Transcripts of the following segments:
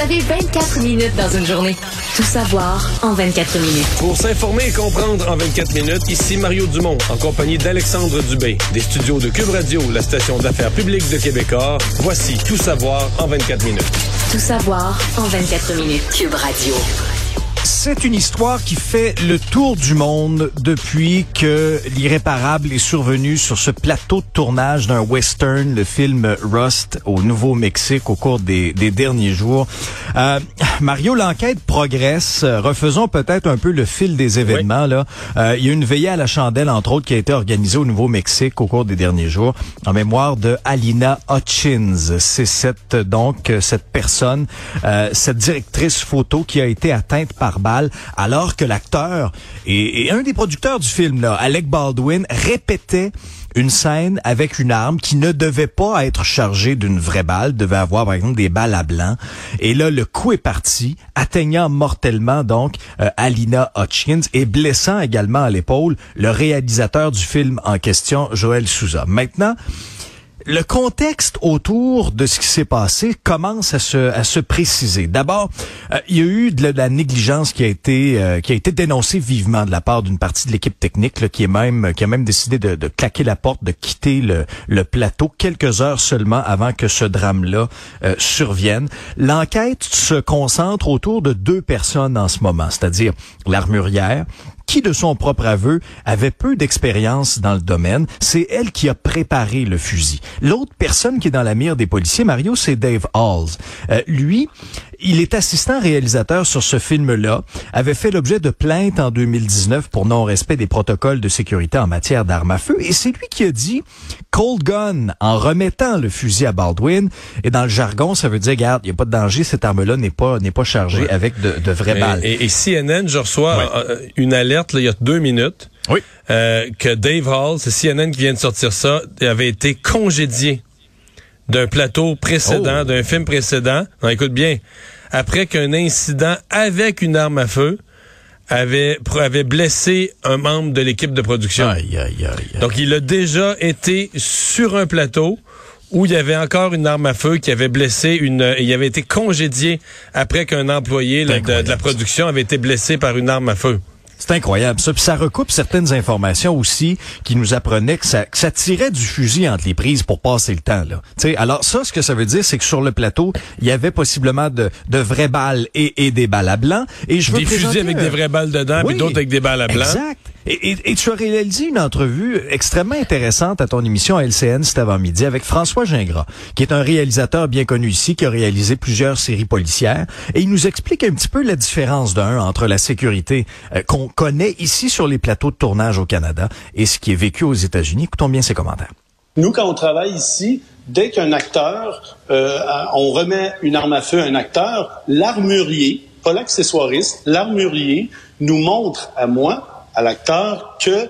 Vous avez 24 minutes dans une journée. Tout savoir en 24 minutes. Pour s'informer et comprendre en 24 minutes, ici Mario Dumont, en compagnie d'Alexandre Dubé, des studios de Cube Radio, la station d'affaires publique de Québecor. Voici Tout savoir en 24 minutes. Tout savoir en 24 minutes. Cube Radio. C'est une histoire qui fait le tour du monde depuis que l'irréparable est survenu sur ce plateau de tournage d'un western, le film Rust au Nouveau-Mexique au cours des, des derniers jours. Euh, Mario, l'enquête progresse. Refaisons peut-être un peu le fil des événements. Là, euh, il y a une veillée à la chandelle, entre autres, qui a été organisée au Nouveau-Mexique au cours des derniers jours en mémoire de Alina Hutchins. C'est cette donc cette personne, euh, cette directrice photo qui a été atteinte par alors que l'acteur et, et, un des producteurs du film, là, Alec Baldwin, répétait une scène avec une arme qui ne devait pas être chargée d'une vraie balle, devait avoir par exemple des balles à blanc. Et là, le coup est parti, atteignant mortellement donc euh, Alina Hutchins et blessant également à l'épaule le réalisateur du film en question, Joël Souza. Maintenant, le contexte autour de ce qui s'est passé commence à se, à se préciser. D'abord, euh, il y a eu de la, négligence qui a été euh, qui a été dénoncée vivement de la part d'une partie de l'équipe technique là, qui est même qui a même décidé de, de claquer la porte, de quitter le, le, plateau quelques heures seulement avant que ce drame-là euh, survienne. L'enquête se concentre autour de deux personnes en ce moment, c'est-à-dire l'armurière qui, de son propre aveu, avait peu d'expérience dans le domaine. C'est elle qui a préparé le fusil. L'autre personne qui est dans la mire des policiers, Mario, c'est Dave Halls. Euh, lui, il est assistant réalisateur sur ce film-là, avait fait l'objet de plaintes en 2019 pour non-respect des protocoles de sécurité en matière d'armes à feu, et c'est lui qui a dit cold gun en remettant le fusil à Baldwin. Et dans le jargon, ça veut dire, regarde, il n'y a pas de danger, cette arme-là n'est pas n'est pas chargée avec de, de vraies balles. Et, et, CNN, je reçois euh, une alerte là, il y a deux minutes. Oui. Euh, que Dave Hall, c'est CNN qui vient de sortir ça, avait été congédié d'un plateau précédent, oh. d'un film précédent. Non, écoute bien. Après qu'un incident avec une arme à feu avait, avait blessé un membre de l'équipe de production. Aïe, aïe, aïe, Donc, il a déjà été sur un plateau où il y avait encore une arme à feu qui avait blessé une... Il avait été congédié après qu'un employé de, de, la production avait été blessé par une arme à feu. C'est incroyable ça. Puis ça recoupe certaines informations aussi qui nous apprenaient que ça, que ça tirait du fusil entre les prises pour passer le temps. Là. sais, alors ça, ce que ça veut dire, c'est que sur le plateau, il y avait possiblement de, de vraies balles et, et des balles à blanc. Et je veux des fusils avec des vraies balles dedans, puis d'autres avec des balles à blanc. Exact. Et, tu as réalisé une entrevue extrêmement intéressante à ton émission à LCN cet avant-midi avec François Gingras, qui est un réalisateur bien connu ici, qui a réalisé plusieurs séries policières. Et il nous explique un petit peu la différence d'un entre la sécurité euh, qu'on connaît ici sur les plateaux de tournage au Canada et ce qui est vécu aux États-Unis. Écoutons bien ses commentaires. Nous, quand on travaille ici, dès qu'un acteur, euh, on remet une arme à feu à un acteur, l'armurier, pas l'accessoiriste, l'armurier nous montre à moi à l'acteur que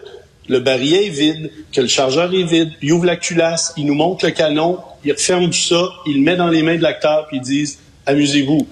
le barillet est vide, que le chargeur est vide, il ouvre la culasse, il nous montre le canon, il referme tout ça, il le met dans les mains de l'acteur, puis ils disent amusez-vous.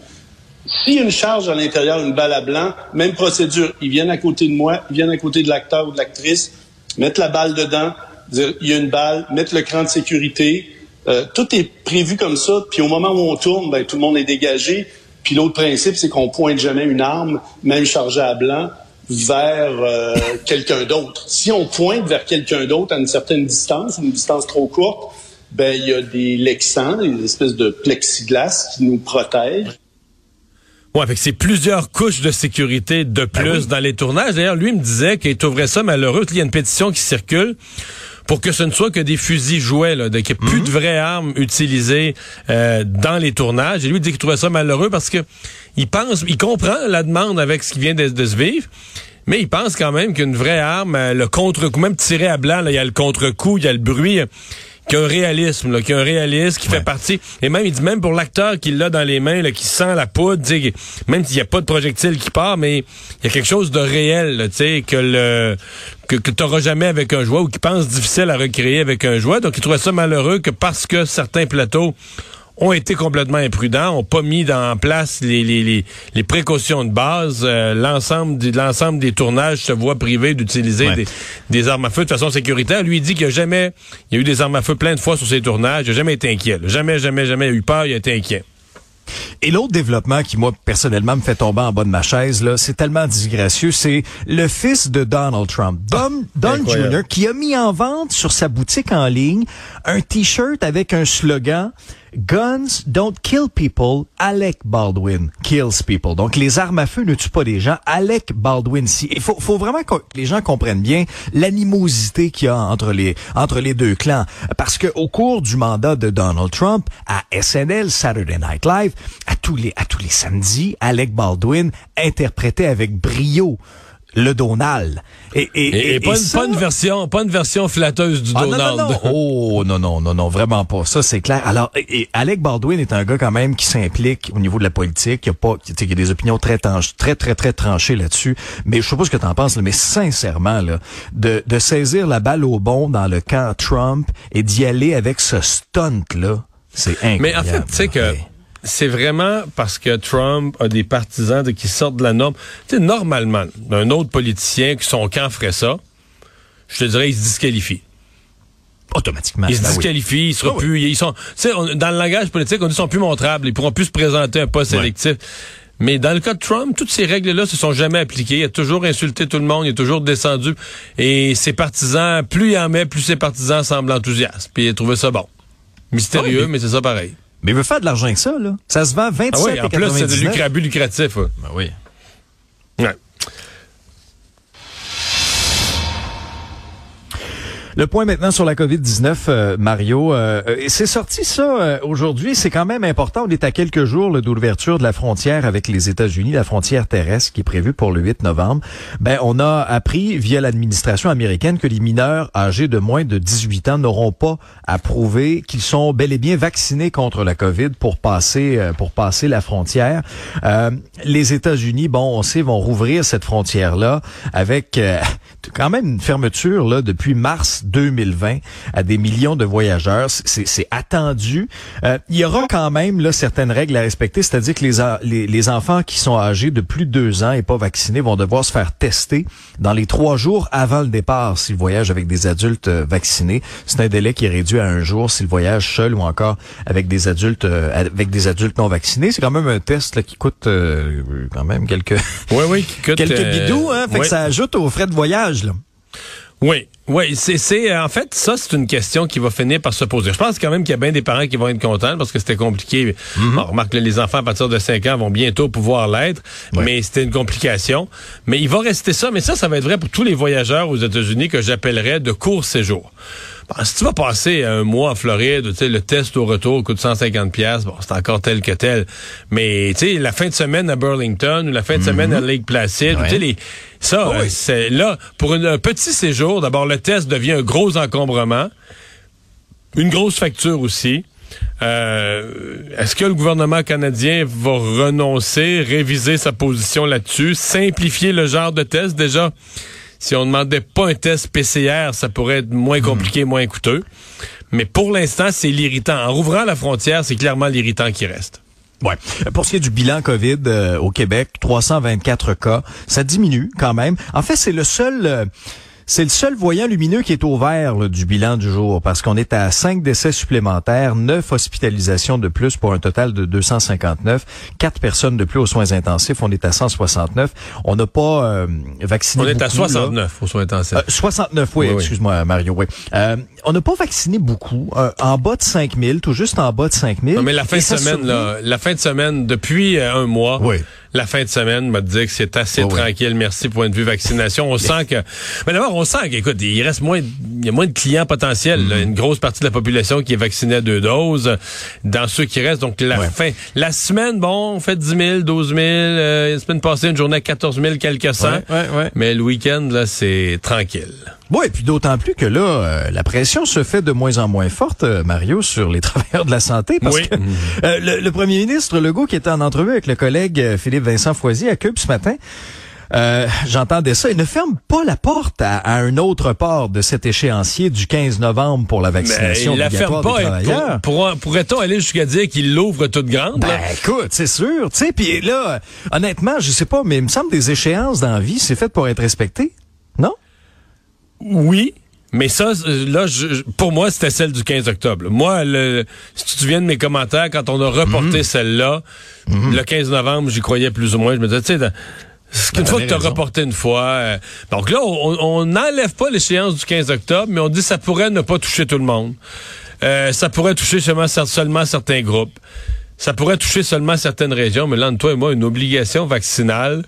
S'il y a une charge à l'intérieur, une balle à blanc, même procédure. Ils viennent à côté de moi, ils viennent à côté de l'acteur ou de l'actrice, mettre la balle dedans, dire il y a une balle, mettre le cran de sécurité. Euh, tout est prévu comme ça. Puis au moment où on tourne, ben, tout le monde est dégagé. Puis l'autre principe, c'est qu'on pointe jamais une arme, même chargée à blanc, vers euh, quelqu'un d'autre. Si on pointe vers quelqu'un d'autre à une certaine distance, une distance trop courte, ben il y a des lexans, des espèces de plexiglas qui nous protègent. Ouais, avec c'est plusieurs couches de sécurité de ben plus dans les tournages. D'ailleurs, lui me disait qu'il trouverait ça malheureux. Il y a une pétition qui circule pour que ce ne soit que des fusils jouets, là, qu'il n'y ait plus de mhm. vraies armes utilisées euh, dans les tournages. Et lui il dit qu'il trouvait ça malheureux parce que il pense, il comprend la demande avec ce qui vient de, se vivre. Mais il pense quand même qu'une vraie arme, euh, le contre-coup, même tiré à blanc, il y a le contre-coup, il y a le bruit, qui a un réalisme, là, qui a un réalisme, qui fait partie. Et même, il dit même pour l'acteur qui l'a dans les mains, là, qui sent la poudre, même s'il n'y a pas de projectile qui part, mais il y a quelque chose de réel, tu sais, que le que, que tu n'auras jamais avec un jouet ou qui pense difficile à recréer avec un jouet. Donc, il trouvait ça malheureux que parce que certains plateaux ont été complètement imprudents, ont pas mis en place les, les, les, les précautions de base. Euh, l'ensemble l'ensemble des tournages se voit privé d'utiliser des, des, armes à feu de façon sécuritaire. Lui il dit qu'il a jamais, il y a eu des armes à feu plein de fois sur ses tournages, il n'a jamais été inquiet. Jamais, jamais, jamais eu peur, il a été inquiet. Et l'autre développement qui, moi, personnellement, me fait tomber en bas de ma chaise, là, c'est tellement disgracieux, c'est le fils de Donald Trump, Don, Don Jr., qui a mis en vente sur sa boutique en ligne un T-shirt avec un slogan Guns don't kill people, Alec Baldwin kills people. Donc les armes à feu ne tuent pas des gens, Alec Baldwin si. Il faut, vraiment que les gens comprennent bien l'animosité qu'il y a entre les entre les deux clans parce que au cours du mandat de Donald Trump à SNL Saturday Night Live, à tous les à tous les samedis, Alec Baldwin interprétait avec brio le Donald. Et, et, et, pas, une, pas, une, version, pas une version flatteuse du ah, Donald. Non, non, non. Oh non non non non vraiment pas. Ça c'est clair. Alors et, Alec Baldwin est un gars quand même qui s'implique au niveau de la politique. Il y a pas, il y a des opinions très très très très tranchées là-dessus. Mais je sais pas ce que t'en penses, mais sincèrement là, de, de saisir la balle au bon dans le camp Trump et d'y aller avec ce stunt là, c'est incroyable. Mais en fait, tu sais que c'est vraiment parce que Trump a des partisans de, qui sortent de la norme. Tu sais, normalement, un autre politicien qui son camp ferait ça, je te dirais, il se disqualifie. Automatiquement. Il se ben disqualifie, oui. il sera oh plus, oui. ils sont, tu sais, dans le langage politique, on dit qu'ils sont plus montrables, ils pourront plus se présenter un poste ouais. électif. Mais dans le cas de Trump, toutes ces règles-là se sont jamais appliquées. Il a toujours insulté tout le monde, il a toujours descendu. Et ses partisans, plus il en met, plus ses partisans semblent enthousiastes. Puis il a trouvé ça bon. Mystérieux, oh oui, mais, mais c'est ça pareil. Mais il veut faire de l'argent avec ça, là. Ça se vend 27 ah oui, en plus, c'est de lucrabus lucratif. Ouais. Ben oui. Ouais. Le point maintenant sur la COVID-19, euh, Mario. Euh, c'est sorti ça euh, aujourd'hui. C'est quand même important. On est à quelques jours là, de l'ouverture de la frontière avec les États-Unis, la frontière terrestre qui est prévue pour le 8 novembre. Ben, on a appris via l'administration américaine que les mineurs âgés de moins de 18 ans n'auront pas à prouver qu'ils sont bel et bien vaccinés contre la COVID pour passer euh, pour passer la frontière. Euh, les États-Unis, bon, on sait, vont rouvrir cette frontière-là avec euh, quand même une fermeture là depuis mars 2020 à des millions de voyageurs. C'est attendu. Euh, il y aura quand même là certaines règles à respecter, c'est-à-dire que les, les, les, enfants qui sont âgés de plus de deux ans et pas vaccinés vont devoir se faire tester dans les trois jours avant le départ s'ils voyagent avec des adultes euh, vaccinés. C'est un délai qui est réduit à un jour s'ils voyagent seuls ou encore avec des adultes euh, avec des adultes non vaccinés. C'est quand même un test là, qui coûte euh, quand même quelques oui, oui, qui coûte, quelques bidous, hein, fait oui. que ça ajoute aux frais de voyage. Là. Oui, oui, c'est, c'est en fait ça, c'est une question qui va finir par se poser. Je pense quand même qu'il y a bien des parents qui vont être contents parce que c'était compliqué. Mm-hmm. Bon, remarque là, les enfants à partir de 5 ans vont bientôt pouvoir l'être, mais c'était une complication. Mais il va rester ça, mais ça, ça va être vrai pour tous les voyageurs aux États-Unis que j'appellerais de court séjour. Bon, si tu vas passer un mois en Floride, tu sais, le test au retour coûte 150 pièces, bon, c'est encore tel que tel. Mais tu sais, la fin de semaine à Burlington ou la fin de mm-hmm. semaine à Lake Placid, ouais. tu sais, ça, oui. c'est là pour une, un petit séjour. D'abord, le test devient un gros encombrement, une grosse facture aussi. Euh, Est-ce que le gouvernement canadien va renoncer, réviser sa position là-dessus, simplifier le genre de test déjà? Si on ne demandait pas un test PCR, ça pourrait être moins compliqué, moins coûteux. Mais pour l'instant, c'est l'irritant. En rouvrant la frontière, c'est clairement l'irritant qui reste. Ouais. Pour ce qui est du bilan COVID euh, au Québec, 324 cas, ça diminue quand même. En fait, c'est le seul euh, c'est le seul voyant lumineux qui est au vert là, du bilan du jour parce qu'on est à 5 décès supplémentaires, 9 hospitalisations de plus pour un total de 259, 4 personnes de plus aux soins intensifs, on est à 169. On n'a pas euh, vacciné On est beaucoup, à 69 là. aux soins intensifs. Euh, 69, oui, oui excuse-moi Mario, oui. Euh, on n'a pas vacciné beaucoup, euh, en bas de 5000, tout juste en bas de 5000. Non, mais la fin de semaine, là, la fin de semaine, depuis un mois, oui la fin de semaine m'a dit que c'est assez oh tranquille. Oui. Merci point de vue vaccination. On sent que, mais d'abord, on sent qu'écoute, il reste moins, il y a moins de clients potentiels. Mm. Une grosse partie de la population qui est vaccinée à deux doses. Dans ceux qui restent, donc la ouais. fin, la semaine, bon, on fait 10 000, 12 000. Euh, la semaine passée, une journée à 14 000 quelques cents. Ouais, mais le week-end, là, c'est tranquille. Oui, et puis d'autant plus que là, euh, la pression se fait de moins en moins forte, euh, Mario, sur les travailleurs de la santé, parce oui. que euh, le, le, premier ministre Legault, qui était en entrevue avec le collègue Philippe Vincent Foisy à Cube ce matin, euh, j'entendais ça. Il ne ferme pas la porte à, à, un autre port de cet échéancier du 15 novembre pour la vaccination Mais il obligatoire la ferme pas, des travailleurs. Pour, pour, pourrait-on aller jusqu'à dire qu'il l'ouvre toute grande? Ben, là? écoute, c'est sûr. Tu sais, puis là, honnêtement, je sais pas, mais il me semble des échéances dans la vie, c'est fait pour être respecté, non? Oui, Mais ça, là, je, pour moi, c'était celle du 15 octobre. Moi, le, si tu te souviens de mes commentaires, quand on a reporté celle-là, le 15 novembre, j'y croyais plus ou moins. Je me disais, tu sais, qu'une fois que tu as reporté une fois. euh, donc là, on n'enlève pas l'échéance du 15 octobre, mais on dit que ça pourrait ne pas toucher tout le monde. Euh, ça pourrait toucher seulement, seulement certains groupes. Ça pourrait toucher seulement certaines régions. Mais là, entre toi et moi, une obligation vaccinale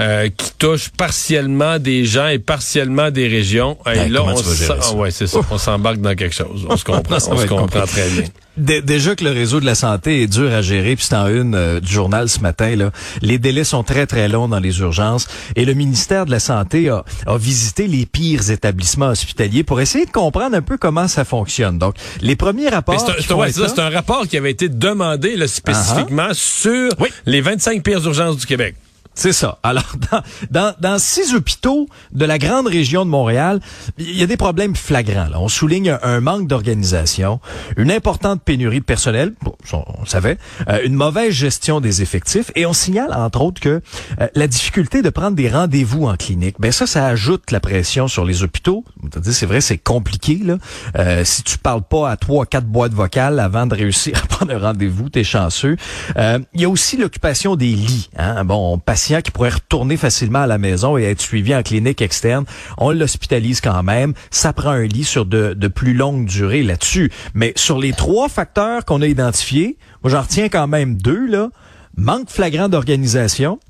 euh, qui touche partiellement des gens et partiellement des régions. Et Hey, là, on ça? ouais, c'est ça. On s'embarque dans quelque chose. On se comprend. On se comprend très bien. Dé- Déjà que le réseau de la santé est dur à gérer, puis c'est en une euh, du journal ce matin, là. les délais sont très très longs dans les urgences et le ministère de la Santé a, a visité les pires établissements hospitaliers pour essayer de comprendre un peu comment ça fonctionne. Donc, les premiers rapports... C'est un- un, ouais, rapport qui avait été demandé là, spécifiquement sur Oui. les 25 pires urgences du Québec. C'est ça. Alors, dans, dans, dans six hôpitaux de la grande région de Montréal, il y a des problèmes flagrants. Là. On souligne un, manque d'organisation, une importante pénurie de personnel, bon, on le savait, euh, une mauvaise gestion des effectifs, et on signale, entre autres, que euh, la difficulté de prendre des rendez-vous en clinique, ben ça, ça ajoute la pression sur les hôpitaux. C'est vrai, c'est compliqué. Là. Euh, si tu parles pas à trois, quatre boîtes vocales avant de réussir à prendre un rendez-vous, t'es chanceux. Euh, Il y a aussi l'occupation des lits. Hein? Bon, qui pourrait retourner facilement à la maison et être suivi en clinique externe, on l'hospitalise quand même. Ça prend un lit sur de, de plus longue durée là-dessus. Mais sur les trois facteurs qu'on a identifiés, moi j'en retiens quand même deux là. Manque flagrant d'organisation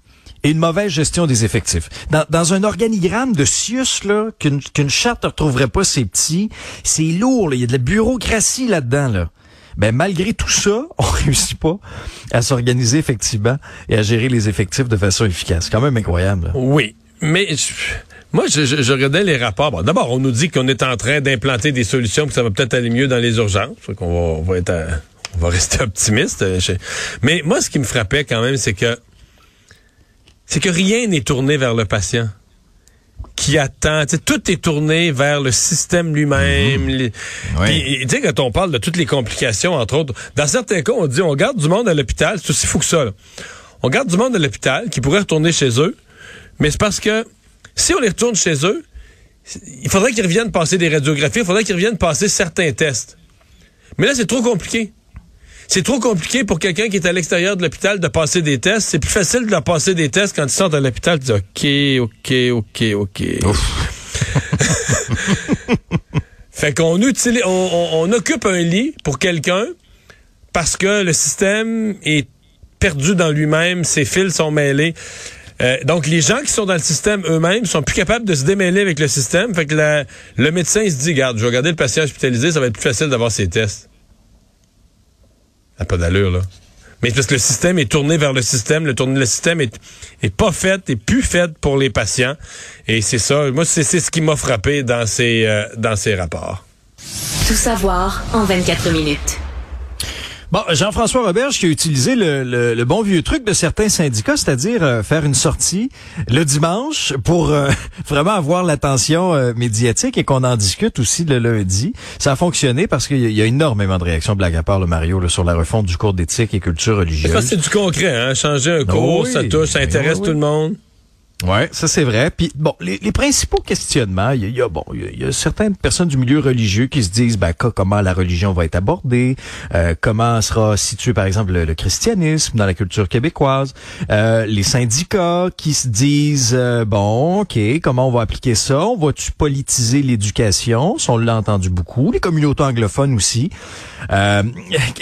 et une mauvaise gestion des effectifs. Dans, dans un organigramme de Sius, là, qu'une qu'une charte ne retrouverait pas ses petits, c'est lourd, il y a de la bureaucratie là-dedans. Là. Ben, malgré tout ça, on réussit pas à s'organiser effectivement et à gérer les effectifs de façon efficace. C'est quand même incroyable. Oui, mais moi, je, je- je regardais les rapports. Bon, D'abord, on nous dit qu'on est en train d'implanter des solutions, que ça va peut-être aller mieux dans les urgences. Qu'on va, on va être, à- on va rester optimiste. euh, Mais moi, ce qui me frappait quand même, c'est que c'est que rien n'est tourné vers le patient qui attend. Tout est tourné vers le système lui-même. Les- Oui. Puis, tu sais, quand on parle de toutes les complications, entre autres, dans certains cas, on dit on garde du monde à l'hôpital, c'est aussi fou que ça. là. On garde du monde à l'hôpital qui pourrait retourner chez eux, mais c'est parce que si on les retourne chez eux, il faudrait qu'ils reviennent passer des radiographies, il faudrait qu'ils reviennent passer certains tests. Mais là, c'est trop compliqué. C'est trop compliqué pour quelqu'un qui est à l'extérieur de l'hôpital de passer des tests. C'est plus facile de leur passer des tests quand ils sortent de l'hôpital. Tu dis OK, OK, OK, OK. fait qu'on utilise, on, on- on occupe un lit pour quelqu'un parce que le système est perdu dans lui-même, ses fils sont mêlés. Euh, donc, les gens qui sont dans le système eux-mêmes sont plus capables de se démêler avec le système. Fait que la- le médecin il se dit, garde, je vais regarder le patient hospitalisé, ça va être plus facile d'avoir ses tests. N'a pas d'allure, là. Mais parce que le système est tourné vers le système. Le, tourne- le système est, est pas fait, est plus fait pour les patients. Et c'est ça. Moi, c'est c'est ce qui m'a frappé dans ces, euh, dans ces rapports. Tout savoir en 24 minutes. Bon, Jean-François Roberge qui a utilisé le, le- le bon vieux truc de certains syndicats, c'est-à-dire euh, faire une sortie le dimanche pour euh, vraiment avoir l'attention euh, médiatique et qu'on en discute aussi le lundi. Ça a fonctionné parce qu'il y, a- il y a énormément de réactions, blague à part, le Mario, là, sur la refonte du cours d'éthique et culture religieuse. c'est du concret, hein. Changer un cours, oui. ça touche, ça Oui, intéresse oui, tout le monde. Ouais, ça c'est vrai. Puis bon, les, les principaux questionnements, il y, y a bon, il y y, a certaines personnes du milieu religieux qui se disent, ben co- comment la religion va être abordée, euh, comment sera situé par exemple le, le christianisme dans la culture québécoise, euh, les syndicats qui se disent, euh, bon, ok, comment on va appliquer ça, on va-tu politiser l'éducation, on l'a entendu beaucoup, les communautés anglophones aussi. Euh,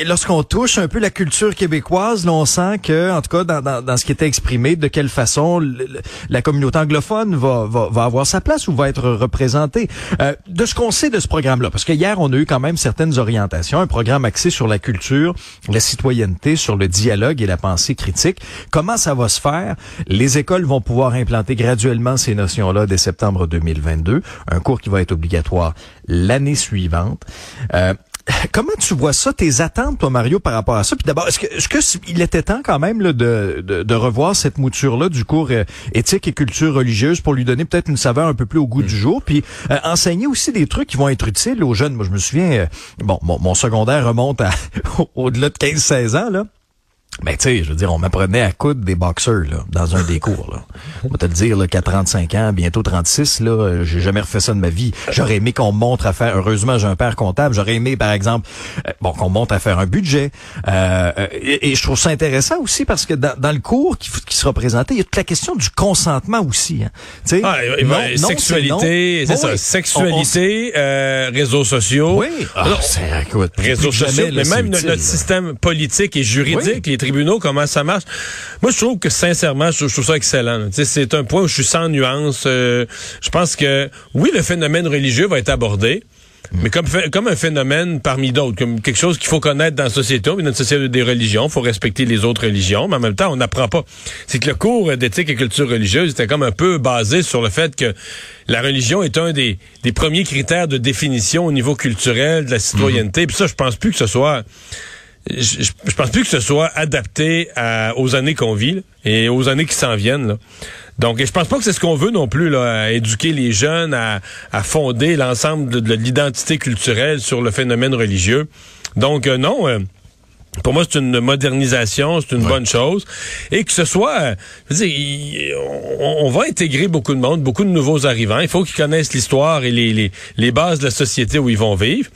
lorsqu'on touche un peu la culture québécoise, là, on sent que, en tout cas, dans, dans, dans ce qui était exprimé, de quelle façon la communauté anglophone va, va, va avoir sa place ou va être représentée. Euh, de ce qu'on sait de ce programme-là, parce que hier, on a eu quand même certaines orientations, un programme axé sur la culture, la citoyenneté, sur le dialogue et la pensée critique. Comment ça va se faire? Les écoles vont pouvoir implanter graduellement ces notions-là dès septembre 2022, un cours qui va être obligatoire l'année suivante. Euh, Comment tu vois ça, tes attentes, toi, Mario, par rapport à ça? Puis d'abord, est-ce que, est-ce que il était temps quand même là, de, de, de revoir cette mouture-là du cours euh, éthique et culture religieuse pour lui donner peut-être une saveur un peu plus au goût du jour, puis euh, enseigner aussi des trucs qui vont être utiles aux jeunes. Moi, je me souviens, euh, bon, mon, mon secondaire remonte à au-delà de 15-16 ans, là. Ben, tu sais, je veux dire, on m'apprenait à coudre des boxeurs, là, dans un des cours, là. On va te le dire, là, qu'à 35 ans, bientôt 36, là, euh, j'ai jamais refait ça de ma vie. J'aurais aimé qu'on montre à faire, heureusement, j'ai un père comptable, j'aurais aimé, par exemple, euh, bon, qu'on monte à faire un budget. Euh, euh, et, et, je trouve ça intéressant aussi parce que dans, dans le cours qui, qui sera présenté, il y a toute la question du consentement aussi, hein. Tu sais, ah, non, sexualité, c'est ça, oui. sexualité, on, on... réseaux sociaux. Oui. Ah, c'est, écoute, réseaux sociaux, mais même notre, système politique et juridique, oui. les tribunaux, comment ça marche. Moi, je trouve que sincèrement, je, trouve ça excellent. C'est un point où je suis sans nuance. Euh, je pense que oui, le phénomène religieux va être abordé. Mais comme, comme un phénomène parmi d'autres, comme quelque chose qu'il faut connaître dans la société, dans une société des religions, il faut respecter les autres religions, mais en même temps, on n'apprend pas. C'est que le cours d'éthique et culture religieuse était comme un peu basé sur le fait que la religion est un des, des premiers critères de définition au niveau culturel de la citoyenneté. Mmh. Puis ça, je pense plus que ce soit je, je, pense plus que ce soit adapté à, aux années qu'on vit là, et aux années qui s'en viennent. Là. Donc, je pense pas que c'est ce qu'on veut non plus, là, à éduquer les jeunes, à, à fonder l'ensemble de, de l'identité culturelle sur le phénomène religieux. Donc, euh, non. Euh, pour moi, c'est une modernisation, c'est une ouais. bonne chose. Et que ce soit, je veux dire, on, on, va intégrer beaucoup de monde, beaucoup de nouveaux arrivants. Il faut qu'ils connaissent l'histoire et les, les, les bases de la société où ils vont vivre.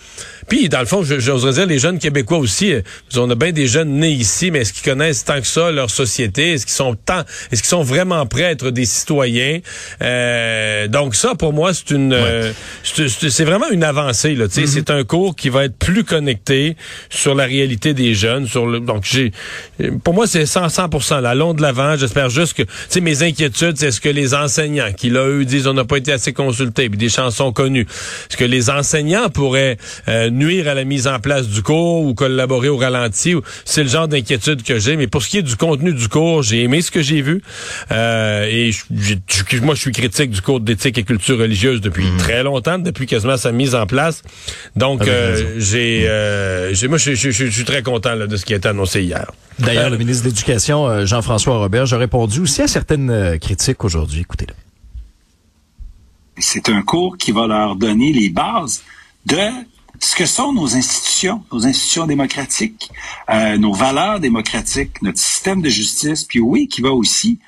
Puis, dans le fond, j'oserais dire, les jeunes Québécois aussi, euh, on a bien des jeunes nés ici, mais est-ce qu'ils connaissent tant que ça leur société? Est-ce qu'ils sont tant, est-ce qu'ils sont vraiment prêts à être des citoyens? Euh, donc ça, pour moi, c'est une, ouais. euh, c'est vraiment une avancée. Là, mm -hmm. C'est un cours qui va être plus connecté sur la réalité des jeunes. Sur le, donc, j'ai, pour moi, c'est 100, 100 là, long de l'avant. J'espère juste que, tu sais, mes inquiétudes, c'est ce que les enseignants, qui là, eux, disent, on n'a pas été assez consultés, puis des chansons connues. Est-ce que les enseignants pourraient euh, nuire à la mise en place du cours ou collaborer au ralenti. C'est le genre d'inquiétude que j'ai. Mais pour ce qui est du contenu du cours, j'ai aimé ce que j'ai vu. Euh, et moi, je suis critique du cours d'éthique et culture religieuse depuis mmh. très longtemps, depuis quasiment sa mise en place. Donc, euh, j'ai, euh, moi, je, suis très content là, de ce qui a été annoncé hier. D'ailleurs, le ministre de l'Éducation, Jean-François Robert, a répondu aussi à certaines critiques aujourd'hui. Écoutez-le. C'est un cours qui va leur donner les bases de ce que sont nos institutions, nos institutions démocratiques, euh, nos valeurs démocratiques, notre système de justice, puis oui, qui va aussi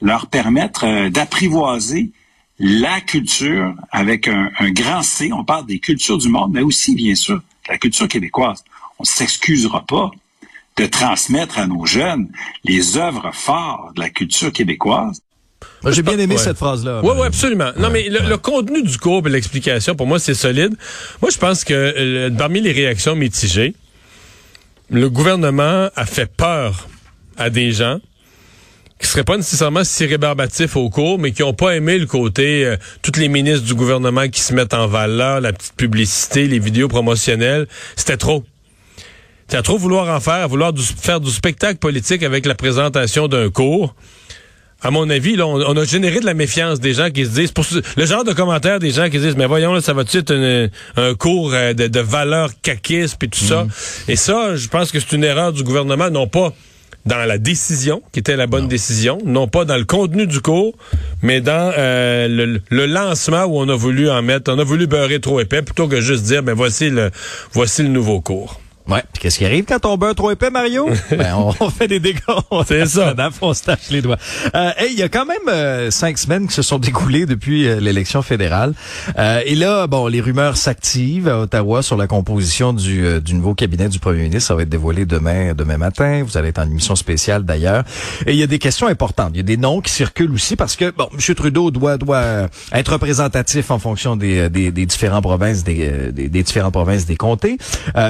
leur permettre euh, d'apprivoiser la culture avec un, grand C. On parle des cultures du monde, mais aussi, bien sûr, la culture québécoise. On ne s'excusera pas de transmettre à nos jeunes les œuvres fortes de la culture québécoise. J'ai bien aimé ouais. cette phrase-là. Oui, oui, absolument. Non, mais le, le, contenu du cours et l'explication, pour moi, c'est solide. Moi, je pense que euh, parmi les réactions mitigées, le gouvernement a fait peur à des gens qui seraient pas nécessairement si rébarbatifs au cours, mais qui ont pas aimé le côté euh, toutes les ministres du gouvernement qui se mettent en valeur, la petite publicité, les vidéos promotionnelles. C'était trop. C'est à trop vouloir en faire, à vouloir du, faire du spectacle politique avec la présentation d'un cours à mon avis, là, on, on, a généré de la méfiance des gens qui se disent, pour, le genre de commentaires des gens qui se disent, mais voyons, là, ça va-tu être un, un cours euh, de, de valeur caquiste et tout ça? Mhm. Et ça, je pense que c'est une erreur du gouvernement, non pas dans la décision, qui était la bonne non. décision, non pas dans le contenu du cours, mais dans euh, le, le, lancement où on a voulu en mettre, on a voulu beurrer trop épais, plutôt que juste dire, ben voici le, voici le nouveau cours. Ouais. Puis qu'est-ce qui arrive quand on beurre trop épais, Mario? ben, on, on, fait des dégâts. C'est ça. on se tâche les doigts. Euh, hey, il y a quand même euh, cinq semaines qui se sont découlées depuis euh, l'élection fédérale. Euh, et là, bon, les rumeurs s'activent à Ottawa sur la composition du, euh, du nouveau cabinet du premier ministre. Ça va être dévoilé demain, demain matin. Vous allez être en émission spéciale d'ailleurs. Et il y a des questions importantes. Il y a des noms qui circulent aussi parce que, bon, M. Trudeau doit, doit être représentatif en fonction des, des, des différentes provinces, des, des, des différentes provinces des comtés.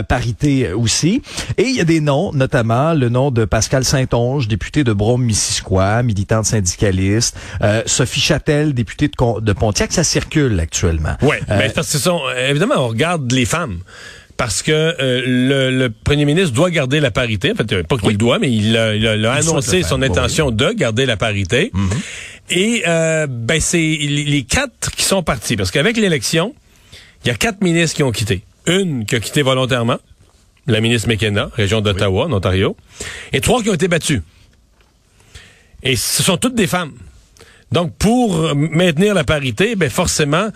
parité aussi. Et il y a des noms, notamment le nom de Pascal Saint-Onge, député de Brome-Missisquoi, militante syndicaliste, euh, Sophie Châtel, députée de, de, Pontiac, ça circule actuellement. Oui, euh, ben, parce que sont, évidemment, on regarde les femmes parce que euh, le, le, premier ministre doit garder la parité. En fait, pas qu'il oui. doit, mais il a, il a, il a annoncé son intention oui. de garder la parité. Mm -hmm. Et euh, ben c'est les quatre qui sont partis, parce qu'avec l'élection, il y a quatre ministres qui ont quitté. Une qui a quitté volontairement, la ministre McKenna, région d'Ottawa, en Ontario, et trois qui ont été battus. Et ce sont toutes des femmes. Donc, pour maintenir la parité, ben forcément,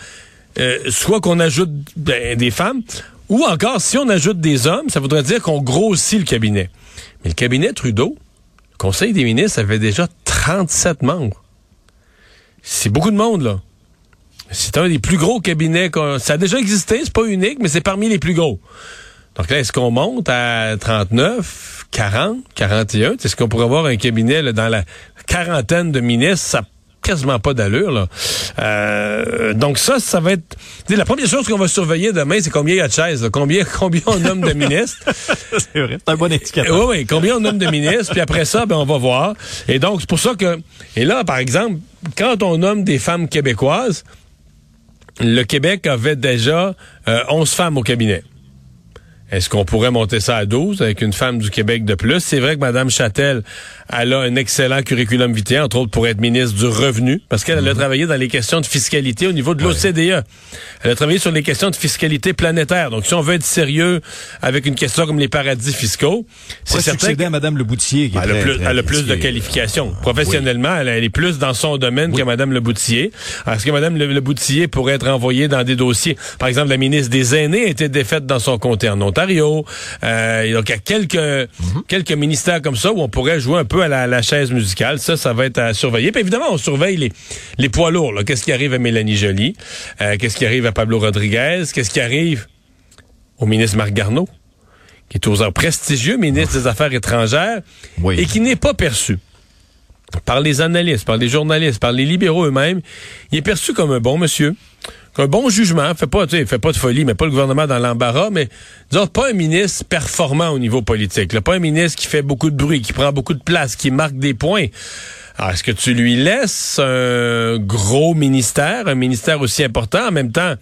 euh, soit qu'on ajoute ben, des femmes, ou encore, si on ajoute des hommes, ça voudrait dire qu'on grossit le cabinet. Mais le cabinet Trudeau Conseil des ministres avait déjà 37 membres. C'est beaucoup de monde, là. C'est un des plus gros cabinets. Ça a déjà existé, c'est pas unique, mais c'est parmi les plus gros. Donc là, est-ce qu'on monte à 39, 40, 41? Est-ce qu'on pourrait avoir un cabinet là, dans la quarantaine de ministres? Ça quasiment pas d'allure. Là. Euh, donc ça, ça va être... La première chose qu'on va surveiller demain, c'est combien il y a de chaises. Combien, combien on nomme de ministres? c'est vrai, c'est un bon indicateur. Oui, oui, combien on nomme de ministres? Puis après ça, ben, on va voir. Et donc, c'est pour ça que... Et là, par exemple, quand on nomme des femmes québécoises, le Québec avait déjà euh, 11 femmes au cabinet. Est-ce qu'on pourrait monter ça à 12 avec une femme du Québec de plus? C'est vrai que Mme Châtel, elle a un excellent curriculum vitae, entre autres pour être ministre du Revenu, parce qu'elle a mhm. travaillé dans les questions de fiscalité au niveau de l'OCDE. Elle a travaillé sur les questions de fiscalité planétaire. Donc, si on veut être sérieux avec une question comme les paradis fiscaux, c'est certain à Mme Leboutier. Qui elle, a plus, elle a plus de qualifications. Professionnellement, elle, est plus dans son domaine que Mme Leboutier. Est-ce que Mme Leboutier pourrait être envoyée dans des dossiers? Par exemple, la ministre des Aînés a été défaite dans son comté en Ontario. Euh, donc, il y a quelques, mhm. quelques ministères comme ça où on pourrait jouer un peu à la, chaise musicale. Ça, ça va être à surveiller. Puis évidemment, on surveille les, les poids lourds. Qu'est-ce qui arrive à Mélanie Joly? Euh, qu'est-ce qui arrive à Pablo Rodriguez? Qu'est-ce qui arrive au ministre Marc Garneau? qui est aux prestigieux ministre des Affaires étrangères et qui n'est pas perçu par les analystes, par les journalistes, par les libéraux eux-mêmes. Il est perçu comme un bon monsieur un bon jugement, fait pas, fait pas de folie, mais pas le gouvernement dans l'embarras, mais disons pas un ministre performant au niveau politique, pas un ministre qui fait beaucoup de bruit, qui prend beaucoup de place, qui marque des points. Alors, est-ce que tu lui laisses un gros ministère, un ministère aussi important? En même temps?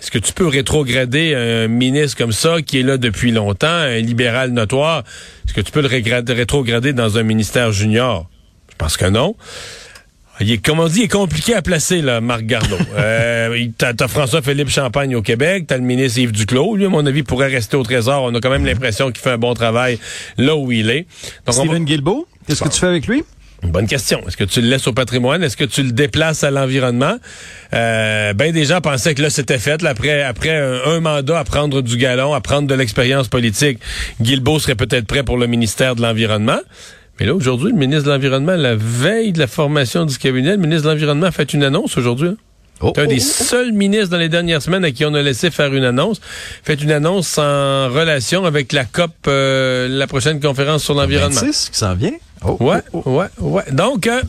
Est-ce que tu peux rétrograder un ministre comme ça qui est là depuis longtemps, un libéral notoire? Est-ce que tu peux le rétrograder dans un ministère junior? Je pense que non. Il est, comme on dit, il est compliqué à placer, là, Marc Garneau. euh, t'as, François-Philippe Champagne au Québec, t'as le ministre Yves Duclos. Lui, à mon avis, pourrait rester au Trésor. On a quand même l'impression qu'il fait un bon travail là où il est. Donc, Steven Guilbeault, qu'est-ce que tu fais avec lui? Une bonne question. Est-ce que tu le laisses au patrimoine? Est-ce que tu le déplaces à l'environnement? Euh, ben des gens pensaient que là, c'était fait. après, après un, mandat à prendre du galon, à prendre de l'expérience politique, Guilbeault serait peut-être prêt pour le ministère de l'Environnement. Mais là, aujourd'hui, le ministre de l'Environnement, la veille de la formation du cabinet, le ministre de l'Environnement a fait une annonce aujourd'hui. Hein. Oh, un des oh, oh. seuls ministres dans les dernières semaines à qui on a laissé faire une annonce. Fait une annonce en relation avec la COP, euh, la prochaine conférence sur l'environnement. qui s'en vient? ouais, ouais, ouais. Donc, euh,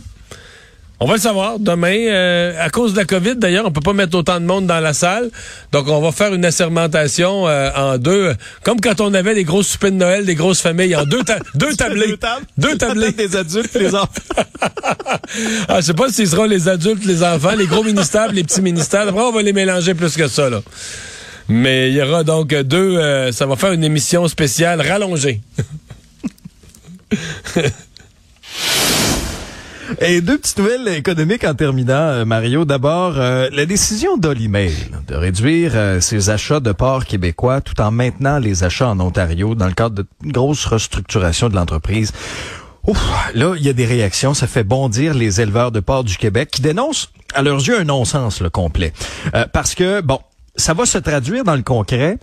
on va le savoir demain. Euh, à cause de la COVID, d'ailleurs, on peut pas mettre autant de monde dans la salle. Donc, on va faire une assermentation euh, en deux. Comme quand on avait des grosses soupers de Noël, des grosses familles, en deux, deux tablés. deux, tables. deux tablés. des adultes les enfants. ah, je sais pas s'ils seront les adultes, les enfants, les gros ministères, les petits ministères. Après, on va les mélanger plus que ça, là. Mais il y aura donc deux... Euh, ça va faire une émission spéciale rallongée. Et deux petites nouvelles économiques en terminant, euh, Mario. D'abord, euh, la décision d'Olimail de réduire euh, ses achats de ports québécois tout en maintenant les achats en Ontario dans le cadre d'une grosse restructuration de l'entreprise. Ouf, là, il y a des réactions. Ça fait bondir les éleveurs de porcs du Québec qui dénoncent, à leurs yeux, un non-sens le complet. parce que, bon, ça va se traduire dans le concret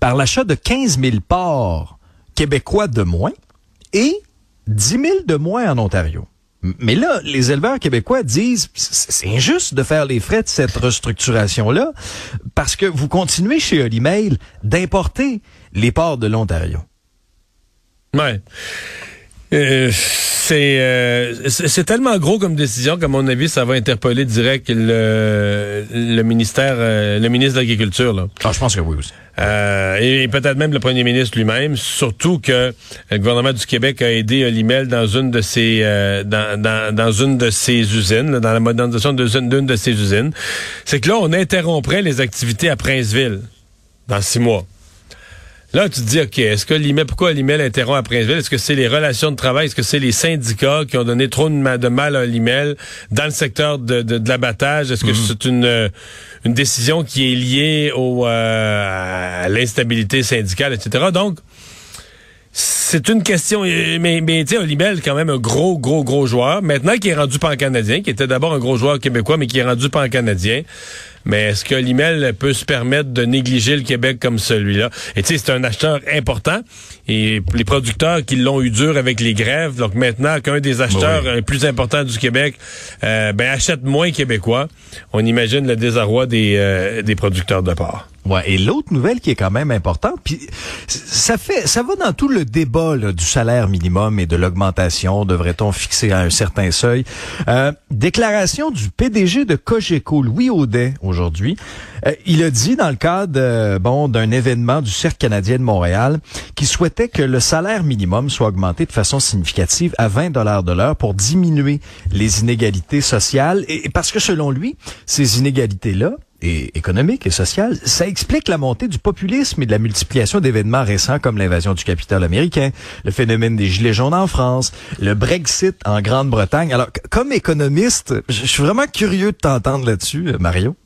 par l'achat de 15 000 porcs québécois de moins et 10 000 de moins en Ontario. Mais là, les éleveurs québécois disent c'est injuste de faire les frais de cette restructuration-là parce que vous continuez chez Mail d'importer les ports de l'Ontario. Ouais. Euh, euh, c'est c'est tellement gros comme décision qu'à mon avis, ça va interpeller direct le, le ministère, euh, le ministre de l'Agriculture. Ah, je pense que oui aussi. Euh, et, peut-être même le premier ministre lui-même, surtout que le gouvernement du Québec a aidé Olimel dans une de ses dans, dans, dans, une de ses usines, dans la modernisation d'une de ses usines. C'est que là, on interromprait les activités à Princeville dans six mois. Là, tu te dis, OK, est-ce que l'IMEL, pourquoi l'IMEL interrompt à Princeville? Est-ce que c'est les relations de travail? Est-ce que c'est les syndicats qui ont donné trop de, mal à l'IMEL dans le secteur de, de, l'abattage? Est-ce que mhm. c'est une, euh, une décision qui est liée au, euh, à l'instabilité syndicale, etc.? Donc, c'est une question, mais, mais tu sais, quand même un gros, gros, gros joueur. Maintenant, qui est rendu pan-canadien, qui était d'abord un gros joueur québécois, mais qui est rendu pan-canadien. Mais est-ce que l'IMEL peut se permettre de négliger le Québec comme celui-là? Et tu sais, c'est un acheteur important. Et les producteurs qui l'ont eu dur avec les grèves. Donc maintenant qu'un des acheteurs les plus importants du Québec euh, ben, achète moins québécois, on imagine le désarroi des, euh, des producteurs de porc. Ouais, et l'autre nouvelle qui est quand même importante, puis ça fait, ça va dans tout le débat là, du salaire minimum et de l'augmentation. Devrait-on fixer à un certain seuil euh, Déclaration du PDG de Cogeco, Louis Audet, aujourd'hui. Euh, il a dit dans le cadre, euh, bon, d'un événement du Cercle canadien de Montréal, qu'il souhaitait que le salaire minimum soit augmenté de façon significative à 20 dollars de l'heure pour diminuer les inégalités sociales. et parce que selon lui, ces inégalités-là et économique et social, ça explique la montée du populisme et de la multiplication d'événements récents comme l'invasion du capital américain, le phénomène des gilets jaunes en France, le Brexit en Grande-Bretagne. Alors, comme économiste, je suis vraiment curieux de t'entendre là-dessus, Mario.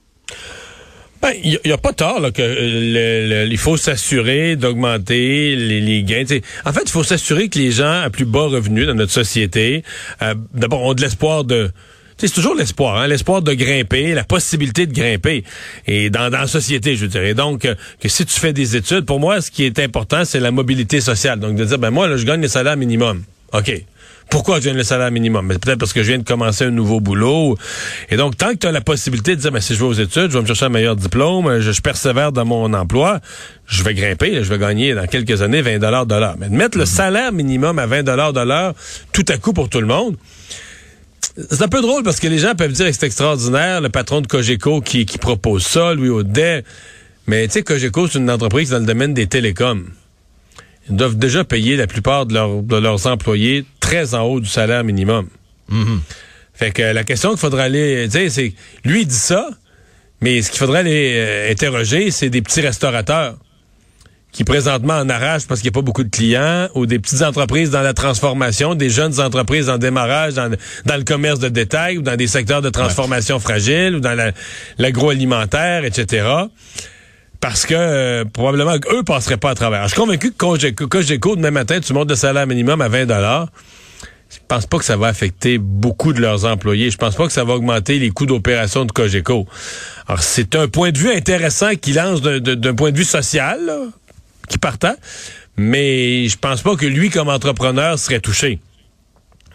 Ben, il n'y a, pas tort là, que euh, il faut s'assurer d'augmenter les, gains. en fait, il faut s'assurer que les gens à plus bas revenus dans notre société, euh, d'abord, ont de l'espoir de c'est toujours l'espoir, hein, l'espoir de grimper, la possibilité de grimper. Et dans, dans la société, je dirais. Donc, euh, que si tu fais des études, pour moi, ce qui est important, c'est la mobilité sociale. Donc, de dire, ben moi, là, je gagne le salaire minimum. OK. Pourquoi je gagne le salaire minimum? Peut-être parce que je viens de commencer un nouveau boulot. Et donc, tant que tu as la possibilité de dire, ben, si je vais aux études, je vais me chercher un meilleur diplôme, je, persévère dans mon emploi, je vais grimper, je vais gagner dans quelques années 20 dollars de l'heure. Mais de mettre le salaire minimum à 20 dollars de l'heure tout à coup pour tout le monde, c'est un peu drôle parce que les gens peuvent dire que c'est extraordinaire, le patron de Cogeco qui, qui propose ça, Louis Audet. Mais tu sais, Cogeco, c'est une entreprise dans le domaine des télécoms. Ils doivent déjà payer la plupart de, leurs employés très en haut du salaire minimum. Mm-hmm. Fait que la question qu'il faudra aller, tu sais, c'est, lui il dit ça, mais ce qu'il faudrait aller euh, interroger, c'est des petits restaurateurs qui présentement en arrachent parce qu'il n'y a pas beaucoup de clients, ou des petites entreprises dans la transformation, des jeunes entreprises en démarrage dans, le commerce de détail, ou dans des secteurs de transformation fragile, ou dans l'agroalimentaire, etc. Parce que euh, probablement qu'eux passeraient pas à travers. je suis convaincu que Cogeco, Cogeco demain matin, tu montes le salaire minimum à 20 dollars. Je pense pas que ça va affecter beaucoup de leurs employés. Je pense pas que ça va augmenter les coûts d'opération de Cogeco. Alors, c'est un point de vue intéressant qui lance d'un point de vue social, là, qui partant, mais je pense pas que lui, comme entrepreneur, serait touché.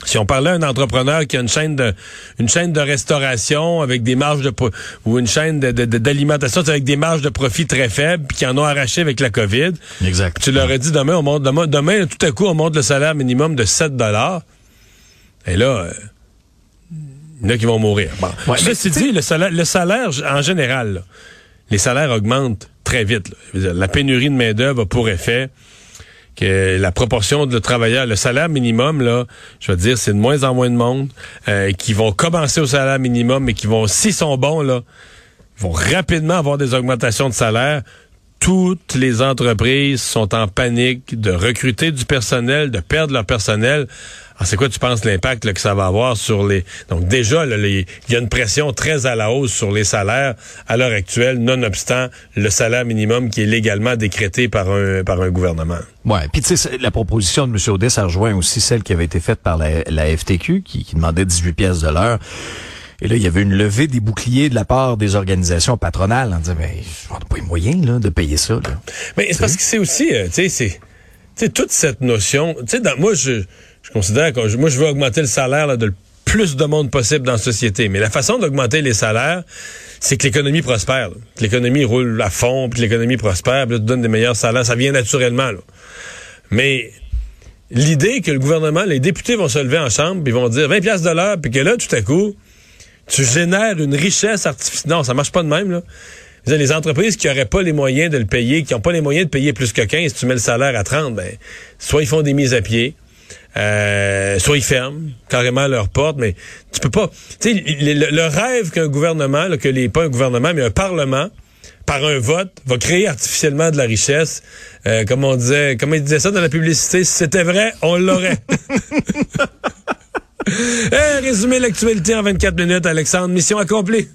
Si on parlait d'un entrepreneur qui a une chaîne de une chaîne de restauration avec des marges de ou une chaîne d'alimentation avec des marges de profit très faibles puis qui en ont arraché avec la Covid. Exact. Tu leur as dit demain on monte demain, tout à coup on monte le salaire minimum de 7 dollars. Et là euh, il y en a qui vont mourir. Bon. Ceci dit, le salaire, le salaire en général, les salaires augmentent très vite. La pénurie de main-d'œuvre a pour effet que la proportion de travailleurs, le salaire minimum, là, je veux dire, c'est de moins en moins de monde euh, qui vont commencer au salaire minimum, mais qui vont, s'ils sont bons, là, vont rapidement avoir des augmentations de salaire. Toutes les entreprises sont en panique de recruter du personnel, de perdre leur personnel. Ah, c'est quoi tu penses l'impact que ça va avoir sur les... Donc déjà, il y a une pression très à la hausse sur les salaires à l'heure actuelle, nonobstant le salaire minimum qui est légalement décrété par un, par un gouvernement. Ouais, puis tu sais, la proposition de M. Audet, ça rejoint aussi celle qui avait été faite par la, FTQ, qui, demandait 18 pièces de l'heure. Et là, il y avait une levée des boucliers de la part des organisations patronales en disant, ben, on n'a pas les moyens là, de payer ça. Là. Mais c'est parce que c'est aussi, euh, tu sais, c'est toute cette notion. Tu sais, moi, je je considère que moi, je veux augmenter le salaire de le plus de monde possible dans la société. Mais la façon d'augmenter les salaires, c'est que l'économie prospère. Que l'économie roule à fond, puis que l'économie prospère, puis là, tu donnes des meilleurs salaires. Ça vient naturellement. Là. Mais l'idée que le gouvernement, les députés vont se lever en chambre, puis vont dire 20 pièces de l'heure, puis que là, tout à coup, tu génères une richesse artificielle. Non, ça marche pas de même. Là. Les entreprises qui n'auraient pas les moyens de le payer, qui n'ont pas les moyens de payer plus que 15, tu mets le salaire à 30, ben, soit ils font des mises à pied, euh, soit ils ferment carrément leurs portes, mais tu peux pas. Tu sais, le, rêve qu'un gouvernement, que les pas un gouvernement, mais un parlement, par un vote, va créer artificiellement de la richesse. Euh, comme on disait, comme il disait ça dans la publicité, si c'était vrai, on l'aurait. hey, résumé l'actualité en 24 minutes, Alexandre. Mission accomplie.